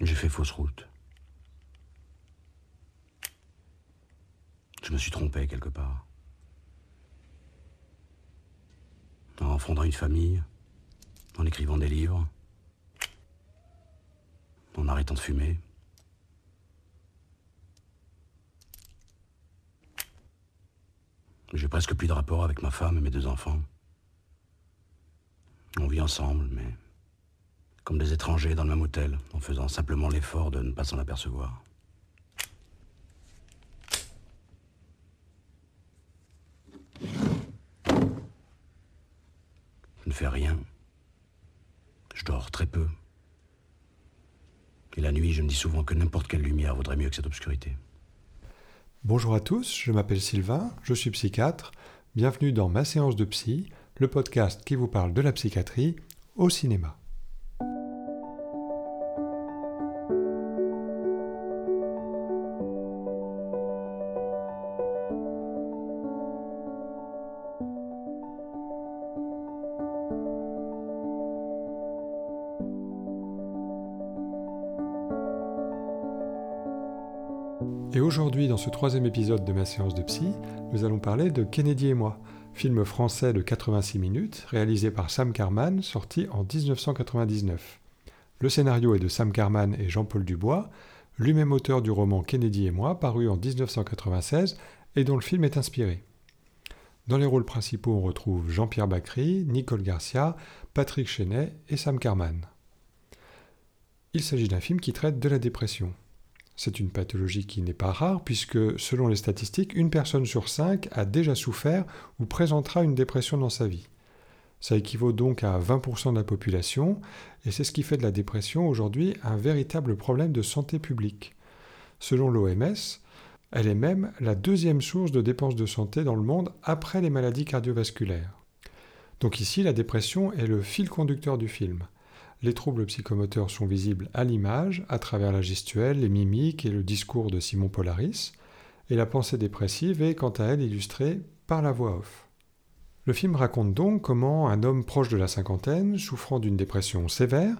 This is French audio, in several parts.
J'ai fait fausse route. Je me suis trompé quelque part. En fondant une famille, en écrivant des livres, en arrêtant de fumer. J'ai presque plus de rapport avec ma femme et mes deux enfants. On vit ensemble, mais comme des étrangers dans le même hôtel, en faisant simplement l'effort de ne pas s'en apercevoir. Je ne fais rien. Je dors très peu. Et la nuit, je me dis souvent que n'importe quelle lumière vaudrait mieux que cette obscurité. Bonjour à tous, je m'appelle Sylvain, je suis psychiatre. Bienvenue dans Ma séance de psy, le podcast qui vous parle de la psychiatrie au cinéma. Ce troisième épisode de ma séance de psy, nous allons parler de Kennedy et moi, film français de 86 minutes, réalisé par Sam Carman, sorti en 1999. Le scénario est de Sam Carman et Jean-Paul Dubois, lui-même auteur du roman Kennedy et moi, paru en 1996 et dont le film est inspiré. Dans les rôles principaux, on retrouve Jean-Pierre Bacry, Nicole Garcia, Patrick Chenet et Sam Carman. Il s'agit d'un film qui traite de la dépression. C'est une pathologie qui n'est pas rare puisque, selon les statistiques, une personne sur cinq a déjà souffert ou présentera une dépression dans sa vie. Ça équivaut donc à 20% de la population et c'est ce qui fait de la dépression aujourd'hui un véritable problème de santé publique. Selon l'OMS, elle est même la deuxième source de dépenses de santé dans le monde après les maladies cardiovasculaires. Donc ici, la dépression est le fil conducteur du film. Les troubles psychomoteurs sont visibles à l'image, à travers la gestuelle, les mimiques et le discours de Simon Polaris, et la pensée dépressive est quant à elle illustrée par la voix off. Le film raconte donc comment un homme proche de la cinquantaine, souffrant d'une dépression sévère,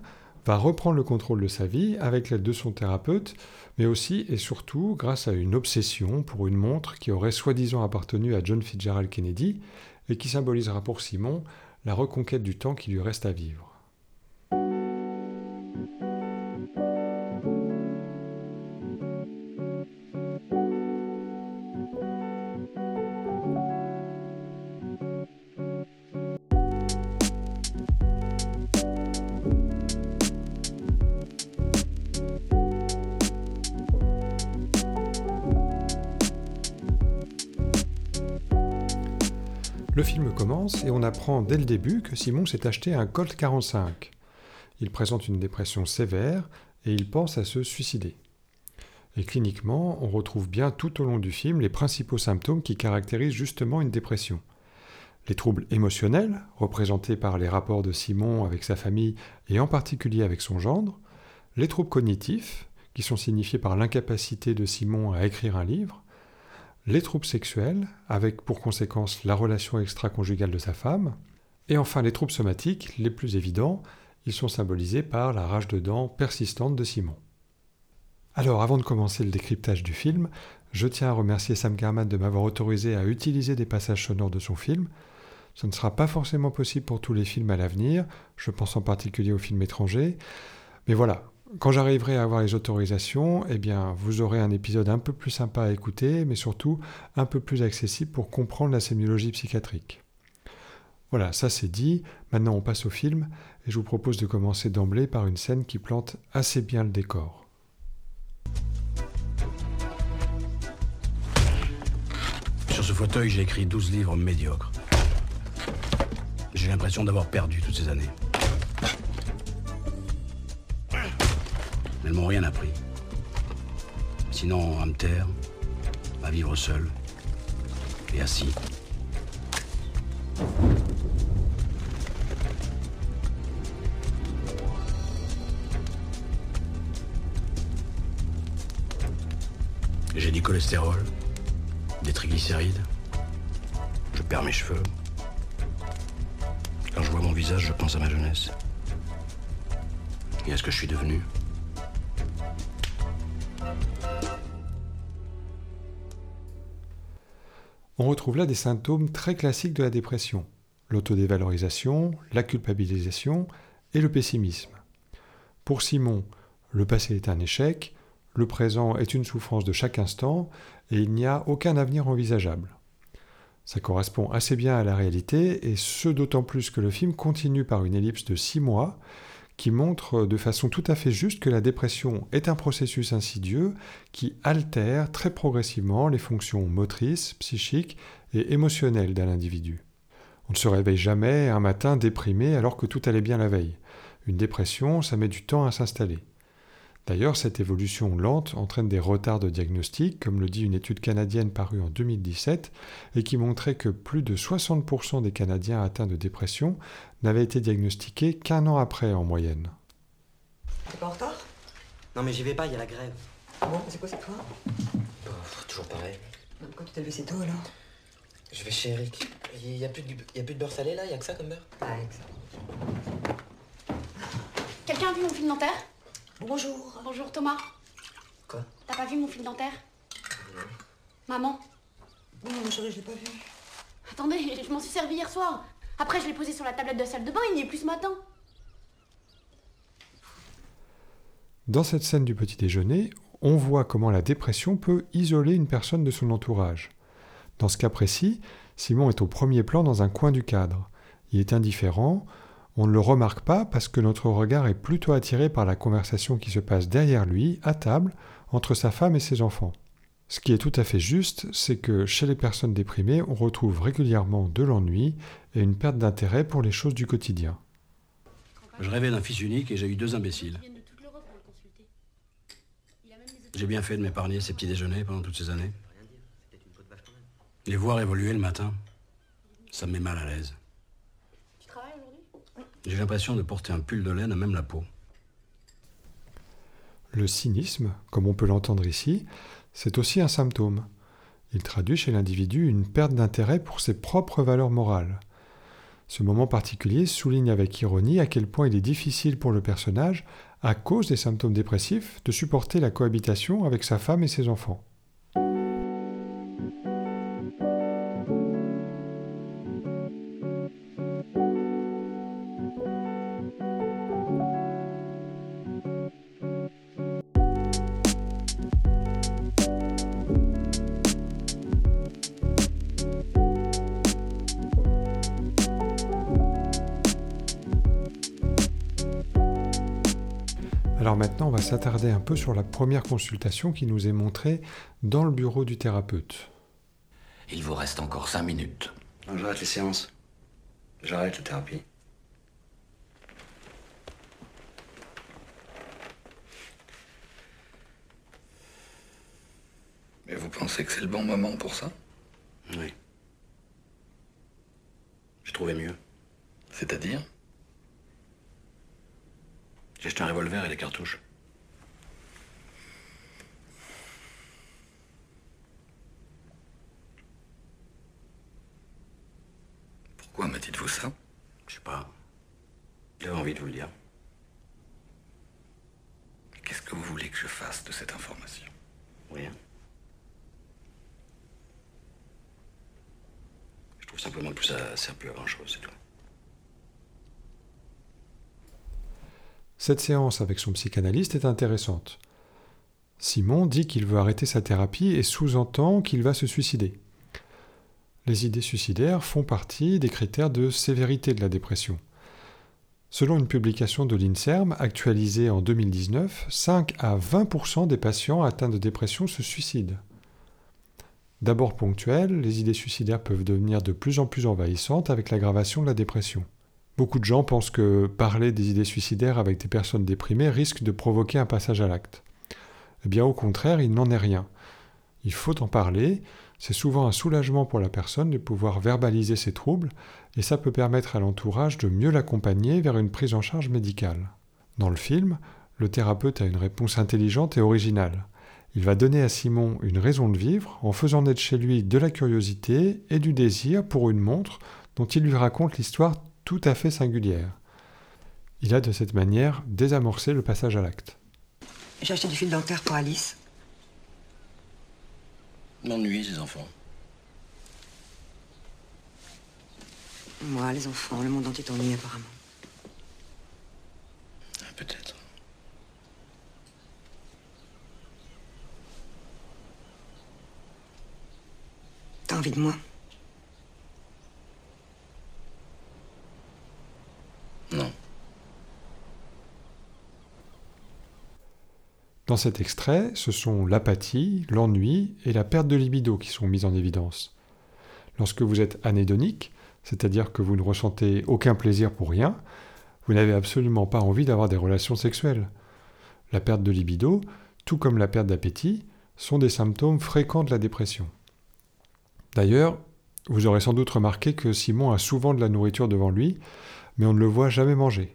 va reprendre le contrôle de sa vie avec l'aide de son thérapeute, mais aussi et surtout grâce à une obsession pour une montre qui aurait soi-disant appartenu à John Fitzgerald Kennedy et qui symbolisera pour Simon la reconquête du temps qui lui reste à vivre. Le film commence et on apprend dès le début que Simon s'est acheté un Colt 45. Il présente une dépression sévère et il pense à se suicider. Et cliniquement, on retrouve bien tout au long du film les principaux symptômes qui caractérisent justement une dépression. Les troubles émotionnels, représentés par les rapports de Simon avec sa famille et en particulier avec son gendre, les troubles cognitifs, qui sont signifiés par l'incapacité de Simon à écrire un livre, les troubles sexuels, avec pour conséquence la relation extra-conjugale de sa femme, et enfin les troubles somatiques, les plus évidents, ils sont symbolisés par la rage de dents persistante de Simon. Alors avant de commencer le décryptage du film, je tiens à remercier Sam Garman de m'avoir autorisé à utiliser des passages sonores de son film. Ce ne sera pas forcément possible pour tous les films à l'avenir, je pense en particulier aux films étrangers, mais voilà, quand j'arriverai à avoir les autorisations, eh bien, vous aurez un épisode un peu plus sympa à écouter, mais surtout un peu plus accessible pour comprendre la sémiologie psychiatrique. Voilà, ça c'est dit. Maintenant, on passe au film, et je vous propose de commencer d'emblée par une scène qui plante assez bien le décor. Sur ce fauteuil, j'ai écrit 12 livres médiocres. J'ai l'impression d'avoir perdu toutes ces années. Elles m'ont rien appris. Sinon, à me taire, à vivre seul et assis. J'ai du cholestérol, des triglycérides. Je perds mes cheveux. Quand je vois mon visage, je pense à ma jeunesse. Et à ce que je suis devenu. On retrouve là des symptômes très classiques de la dépression l'autodévalorisation, la culpabilisation et le pessimisme. Pour Simon, le passé est un échec, le présent est une souffrance de chaque instant et il n'y a aucun avenir envisageable. Ça correspond assez bien à la réalité et ce d'autant plus que le film continue par une ellipse de six mois qui montre de façon tout à fait juste que la dépression est un processus insidieux qui altère très progressivement les fonctions motrices, psychiques et émotionnelles d'un individu. On ne se réveille jamais un matin déprimé alors que tout allait bien la veille. Une dépression, ça met du temps à s'installer. D'ailleurs, cette évolution lente entraîne des retards de diagnostic, comme le dit une étude canadienne parue en 2017, et qui montrait que plus de 60% des Canadiens atteints de dépression n'avaient été diagnostiqués qu'un an après en moyenne. T'es pas en retard? Non mais j'y vais pas, il y a la grève. Bon, c'est quoi cette fois Oh, toujours pareil. Pourquoi tu t'es levé si tôt alors? Je vais chez Eric. Il y a plus de, y a plus de beurre salé là, il y a que ça comme beurre? Ah, excellent. Quelqu'un a vu mon fil dentaire? Bonjour. Bonjour Thomas. Quoi T'as pas vu mon fil dentaire Maman Non, mon chéri, je l'ai pas vu. Attendez, je m'en suis servi hier soir. Après, je l'ai posé sur la tablette de salle de bain, il n'y est plus ce matin. Dans cette scène du petit déjeuner, on voit comment la dépression peut isoler une personne de son entourage. Dans ce cas précis, Simon est au premier plan dans un coin du cadre. Il est indifférent, on ne le remarque pas parce que notre regard est plutôt attiré par la conversation qui se passe derrière lui, à table, entre sa femme et ses enfants. Ce qui est tout à fait juste, c'est que chez les personnes déprimées, on retrouve régulièrement de l'ennui et une perte d'intérêt pour les choses du quotidien. Je rêvais d'un fils unique et j'ai eu deux imbéciles. J'ai bien fait de m'épargner ces petits déjeuners pendant toutes ces années. Les voir évoluer le matin, ça me met mal à l'aise. J'ai l'impression de porter un pull de laine à même la peau. Le cynisme, comme on peut l'entendre ici, c'est aussi un symptôme. Il traduit chez l'individu une perte d'intérêt pour ses propres valeurs morales. Ce moment particulier souligne avec ironie à quel point il est difficile pour le personnage, à cause des symptômes dépressifs, de supporter la cohabitation avec sa femme et ses enfants. Va s'attarder un peu sur la première consultation qui nous est montrée dans le bureau du thérapeute. Il vous reste encore cinq minutes. Non, J'arrête les séances. J'arrête la thérapie. Mais vous pensez que c'est le bon moment pour ça? Oui. J'ai trouvé mieux. C'est-à-dire? J'ai acheté un revolver et des cartouches. Pourquoi me dites-vous ça Je sais pas. J'avais envie de vous le dire. Qu'est-ce que vous voulez que je fasse de cette information Rien. Je trouve simplement que tout ça sert plus à grand chose, c'est tout. Cette séance avec son psychanalyste est intéressante. Simon dit qu'il veut arrêter sa thérapie et sous-entend qu'il va se suicider. Les idées suicidaires font partie des critères de sévérité de la dépression. Selon une publication de l'INSERM actualisée en 2019, 5 à 20% des patients atteints de dépression se suicident. D'abord ponctuelles, les idées suicidaires peuvent devenir de plus en plus envahissantes avec l'aggravation de la dépression. Beaucoup de gens pensent que parler des idées suicidaires avec des personnes déprimées risque de provoquer un passage à l'acte. Eh bien au contraire, il n'en est rien. Il faut en parler, c'est souvent un soulagement pour la personne de pouvoir verbaliser ses troubles, et ça peut permettre à l'entourage de mieux l'accompagner vers une prise en charge médicale. Dans le film, le thérapeute a une réponse intelligente et originale. Il va donner à Simon une raison de vivre en faisant naître chez lui de la curiosité et du désir pour une montre dont il lui raconte l'histoire tout à fait singulière. Il a de cette manière désamorcé le passage à l'acte. J'ai acheté du fil dentaire pour Alice. M'ennuie, ces enfants. Moi, les enfants, le monde entier t'ennuie apparemment. Ah, Peut-être. T'as envie de moi? Non. Dans cet extrait, ce sont l'apathie, l'ennui et la perte de libido qui sont mises en évidence. Lorsque vous êtes anédonique, c'est-à-dire que vous ne ressentez aucun plaisir pour rien, vous n'avez absolument pas envie d'avoir des relations sexuelles. La perte de libido, tout comme la perte d'appétit, sont des symptômes fréquents de la dépression. D'ailleurs, vous aurez sans doute remarqué que Simon a souvent de la nourriture devant lui, mais on ne le voit jamais manger.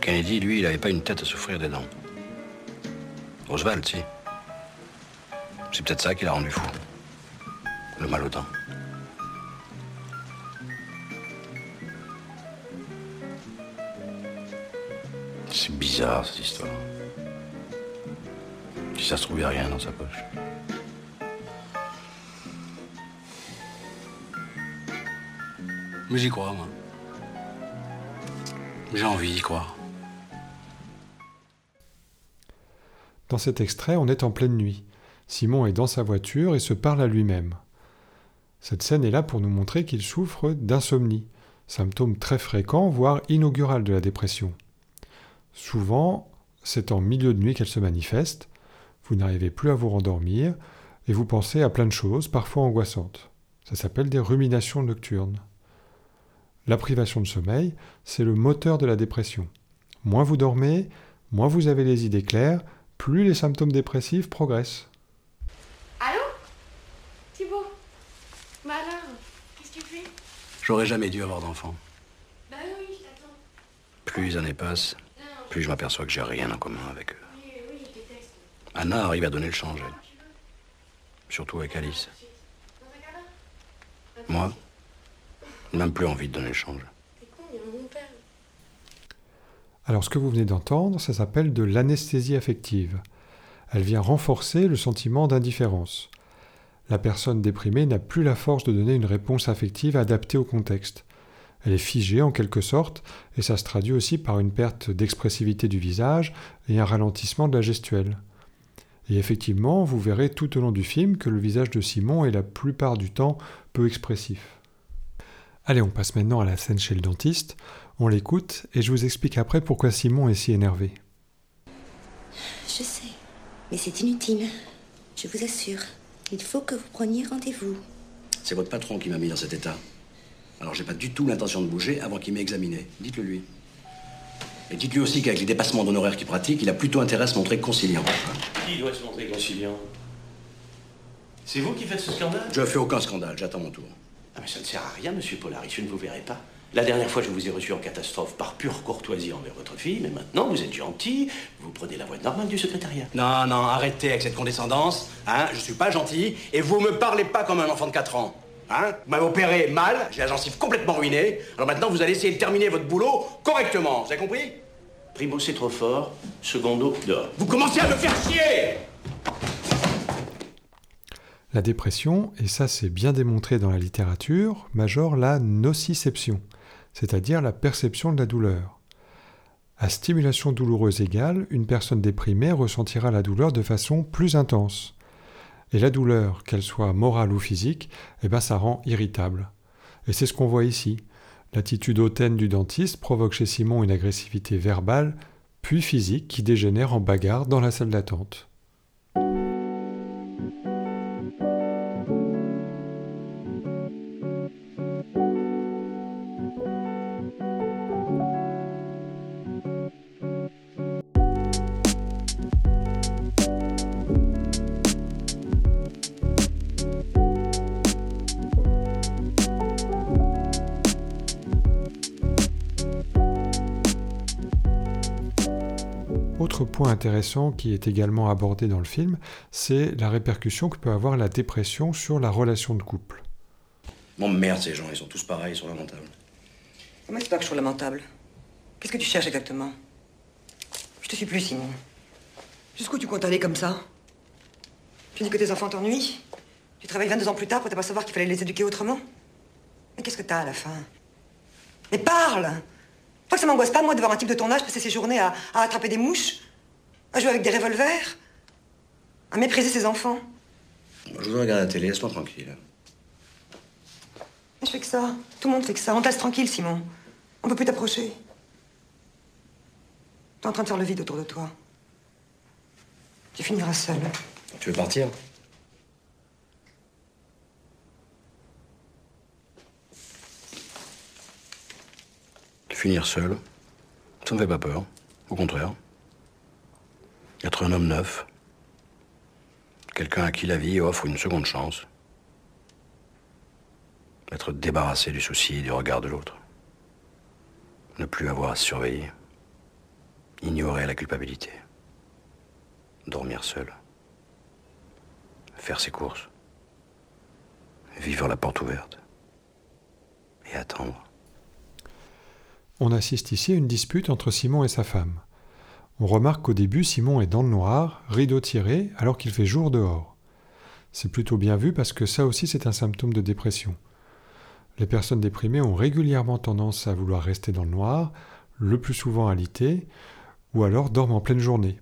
Kennedy, lui, il avait pas une tête à souffrir des dents. Oswald, si. C'est peut-être ça qui l'a rendu fou. Le mal aux dents. C'est bizarre, cette histoire. Si ça se a rien dans sa poche. Mais j'y crois, moi. J'ai envie d'y croire. Dans cet extrait, on est en pleine nuit. Simon est dans sa voiture et se parle à lui-même. Cette scène est là pour nous montrer qu'il souffre d'insomnie, symptôme très fréquent, voire inaugural de la dépression. Souvent, c'est en milieu de nuit qu'elle se manifeste, vous n'arrivez plus à vous rendormir et vous pensez à plein de choses, parfois angoissantes. Ça s'appelle des ruminations nocturnes. La privation de sommeil, c'est le moteur de la dépression. Moins vous dormez, moins vous avez les idées claires, plus les symptômes dépressifs progressent. Allô? Thibaut? Bah alors, qu'est-ce que tu fais? J'aurais jamais dû avoir d'enfant. Bah oui, je t'attends. Plus les années passent, plus je m'aperçois que j'ai rien en commun avec eux. oui, oui, je déteste. Anna arrive à donner le change, elle. Surtout avec Alice. Moi, même plus envie de donner le change. Alors ce que vous venez d'entendre, ça s'appelle de l'anesthésie affective. Elle vient renforcer le sentiment d'indifférence. La personne déprimée n'a plus la force de donner une réponse affective adaptée au contexte. Elle est figée en quelque sorte, et ça se traduit aussi par une perte d'expressivité du visage et un ralentissement de la gestuelle. Et effectivement, vous verrez tout au long du film que le visage de Simon est la plupart du temps peu expressif. Allez, on passe maintenant à la scène chez le dentiste. On l'écoute et je vous explique après pourquoi Simon est si énervé. Je sais, mais c'est inutile. Je vous assure. Il faut que vous preniez rendez-vous. C'est votre patron qui m'a mis dans cet état. Alors j'ai pas du tout l'intention de bouger avant qu'il m'ait examiné. Dites-le lui. Et dites-lui aussi qu'avec les dépassements d'honoraires qu'il pratique, il a plutôt intérêt à se montrer conciliant. Qui doit se montrer conciliant? C'est vous qui faites ce scandale? Je fais aucun scandale, j'attends mon tour. Ah mais ça ne sert à rien, monsieur Polaris, je ne vous verrai pas. La dernière fois, je vous ai reçu en catastrophe par pure courtoisie envers votre fille, mais maintenant, vous êtes gentil, vous prenez la voie normale du secrétariat. Non, non, arrêtez avec cette condescendance. Hein, je suis pas gentil et vous me parlez pas comme un enfant de 4 ans. Hein Vous m'avez opéré mal, j'ai la gencive complètement ruinée. Alors maintenant, vous allez essayer de terminer votre boulot correctement. Vous avez compris? Primo, c'est trop fort. Secondo, dehors. Vous commencez à me faire chier La dépression, et ça c'est bien démontré dans la littérature, majore la nociception, c'est-à-dire la perception de la douleur. À stimulation douloureuse égale, une personne déprimée ressentira la douleur de façon plus intense. Et la douleur, qu'elle soit morale ou physique, eh ben ça rend irritable. Et c'est ce qu'on voit ici. L'attitude hautaine du dentiste provoque chez Simon une agressivité verbale, puis physique, qui dégénère en bagarre dans la salle d'attente. Point intéressant qui est également abordé dans le film, c'est la répercussion que peut avoir la dépression sur la relation de couple. Bon, merde, ces gens, ils sont tous pareils, ils sont lamentables. Comment c'est pas que je suis lamentable Qu'est-ce que tu cherches exactement? Je te suis plus, Simon. Jusqu'où tu comptes aller comme ça? Tu dis que tes enfants t'ennuient? Tu travailles 22 ans plus tard pour ne pas savoir qu'il fallait les éduquer autrement? Mais qu'est-ce que t'as à la fin? Mais parle! Toi que ça m'angoisse pas, moi, de voir un type de ton âge passer ses journées à, à attraper des mouches, à jouer avec des revolvers, à mépriser ses enfants? Je voudrais regarder la télé, laisse-moi tranquille. Mais je fais que ça. Tout le monde fait que ça. On te laisse tranquille, Simon. On peut plus t'approcher. T'es en train de faire le vide autour de toi. Tu finiras seul. Tu veux partir? Finir seul, ça me fait pas peur. Au contraire. Être un homme neuf. Quelqu'un à qui la vie offre une seconde chance. Être débarrassé du souci et du regard de l'autre. Ne plus avoir à se surveiller. Ignorer la culpabilité. Dormir seul. Faire ses courses. Vivre la porte ouverte. Et attendre. On assiste ici à une dispute entre Simon et sa femme. On remarque qu'au début, Simon est dans le noir, rideau tiré, alors qu'il fait jour dehors. C'est plutôt bien vu parce que ça aussi c'est un symptôme de dépression. Les personnes déprimées ont régulièrement tendance à vouloir rester dans le noir, le plus souvent alité, ou alors dorment en pleine journée.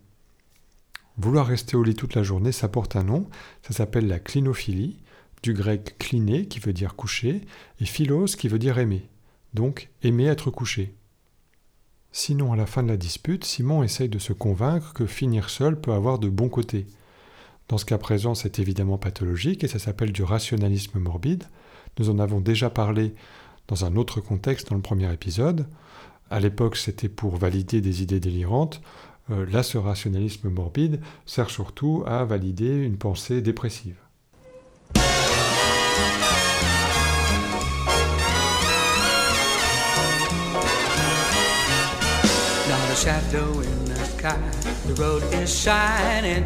Vouloir rester au lit toute la journée, ça porte un nom, ça s'appelle la clinophilie, du grec cliné qui veut dire coucher, et philos qui veut dire aimer, donc aimer être couché. Sinon, à la fin de la dispute, Simon essaye de se convaincre que finir seul peut avoir de bons côtés. Dans ce cas présent, c'est évidemment pathologique et ça s'appelle du rationalisme morbide. Nous en avons déjà parlé dans un autre contexte dans le premier épisode. À l'époque, c'était pour valider des idées délirantes. Euh, là, ce rationalisme morbide sert surtout à valider une pensée dépressive. Shadow in the sky, the road is shining.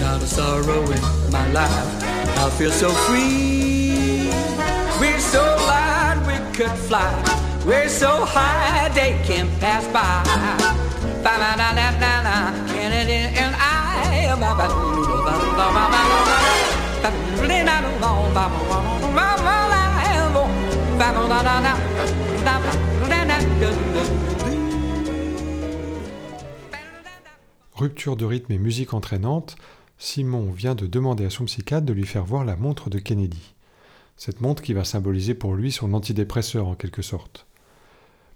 Not a sorrow in my life, I feel so free. We're so light we could fly, we're so high they can't pass by. Ba na na na na na, Kennedy and I. Ba ba ba ba ba ba Rupture de rythme et musique entraînante, Simon vient de demander à son psychiatre de lui faire voir la montre de Kennedy. Cette montre qui va symboliser pour lui son antidépresseur en quelque sorte.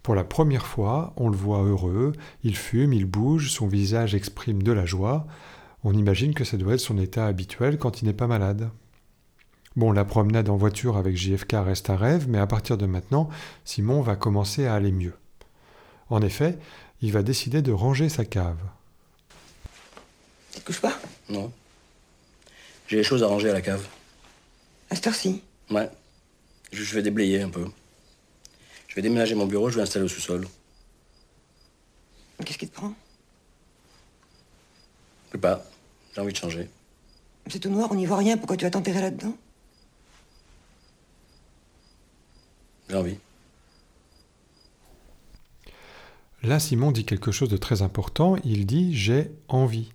Pour la première fois, on le voit heureux, il fume, il bouge, son visage exprime de la joie. On imagine que ça doit être son état habituel quand il n'est pas malade. Bon, la promenade en voiture avec JFK reste un rêve, mais à partir de maintenant, Simon va commencer à aller mieux. En effet, il va décider de ranger sa cave. Tu te couches pas Non. J'ai des choses à ranger à la cave. À cette heure-ci Ouais. Je je vais déblayer un peu. Je vais déménager mon bureau, je vais installer au sous-sol. Qu'est-ce qui te prend Je sais pas. J'ai envie de changer. C'est tout noir, on n'y voit rien. Pourquoi tu vas t'enterrer là-dedans J'ai envie. Là, Simon dit quelque chose de très important, il dit j'ai envie.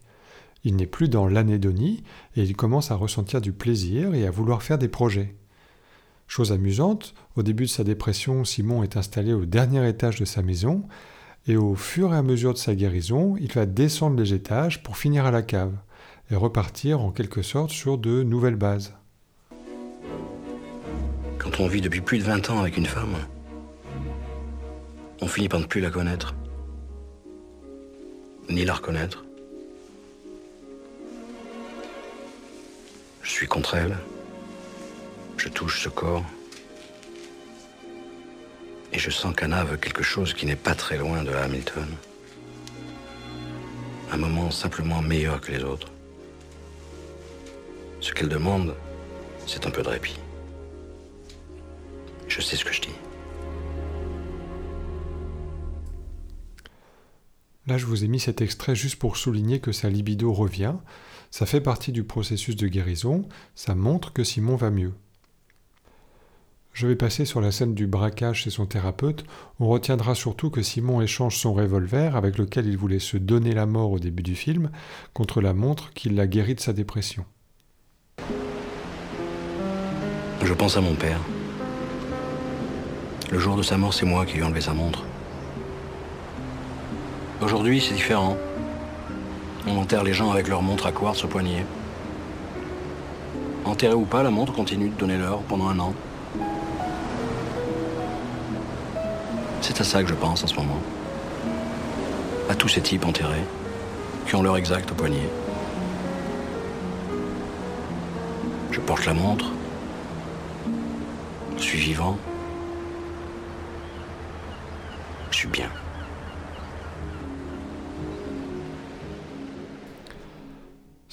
Il n'est plus dans l'anédonie et il commence à ressentir du plaisir et à vouloir faire des projets. Chose amusante, au début de sa dépression, Simon est installé au dernier étage de sa maison et au fur et à mesure de sa guérison, il va descendre les étages pour finir à la cave et repartir en quelque sorte sur de nouvelles bases. Quand on vit depuis plus de 20 ans avec une femme, on finit par ne plus la connaître. Ni la reconnaître. Je suis contre elle. Je touche ce corps. Et je sens qu'Anna veut quelque chose qui n'est pas très loin de Hamilton. Un moment simplement meilleur que les autres. Ce qu'elle demande, c'est un peu de répit. Je sais ce que je dis. Là, je vous ai mis cet extrait juste pour souligner que sa libido revient. Ça fait partie du processus de guérison. Ça montre que Simon va mieux. Je vais passer sur la scène du braquage chez son thérapeute. On retiendra surtout que Simon échange son revolver, avec lequel il voulait se donner la mort au début du film, contre la montre qui l'a guéri de sa dépression. Je pense à mon père. Le jour de sa mort, c'est moi qui lui ai enlevé sa montre. Aujourd'hui, c'est différent. On enterre les gens avec leur montre à quartz au poignet. Enterré ou pas, la montre continue de donner l'heure pendant un an. C'est à ça que je pense en ce moment. À tous ces types enterrés, qui ont l'heure exacte au poignet. Je porte la montre. Je suis vivant. Je suis bien.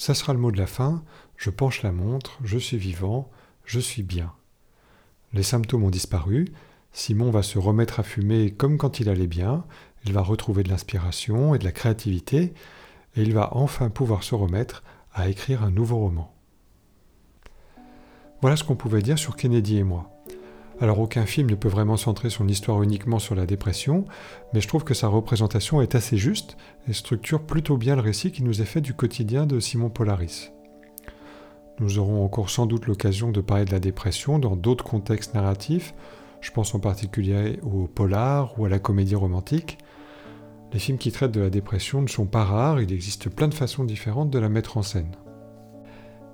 Ça sera le mot de la fin. Je penche la montre, je suis vivant, je suis bien. Les symptômes ont disparu. Simon va se remettre à fumer comme quand il allait bien. Il va retrouver de l'inspiration et de la créativité. Et il va enfin pouvoir se remettre à écrire un nouveau roman. Voilà ce qu'on pouvait dire sur Kennedy et moi. Alors aucun film ne peut vraiment centrer son histoire uniquement sur la dépression, mais je trouve que sa représentation est assez juste et structure plutôt bien le récit qui nous est fait du quotidien de Simon Polaris. Nous aurons encore sans doute l'occasion de parler de la dépression dans d'autres contextes narratifs, je pense en particulier au polar ou à la comédie romantique. Les films qui traitent de la dépression ne sont pas rares, il existe plein de façons différentes de la mettre en scène.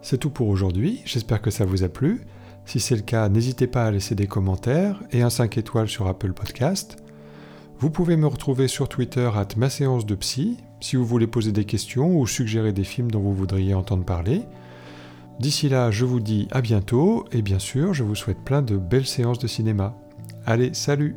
C'est tout pour aujourd'hui, j'espère que ça vous a plu. Si c'est le cas, n'hésitez pas à laisser des commentaires et un 5 étoiles sur Apple Podcast. Vous pouvez me retrouver sur Twitter à ma séance de psy si vous voulez poser des questions ou suggérer des films dont vous voudriez entendre parler. D'ici là, je vous dis à bientôt et bien sûr, je vous souhaite plein de belles séances de cinéma. Allez, salut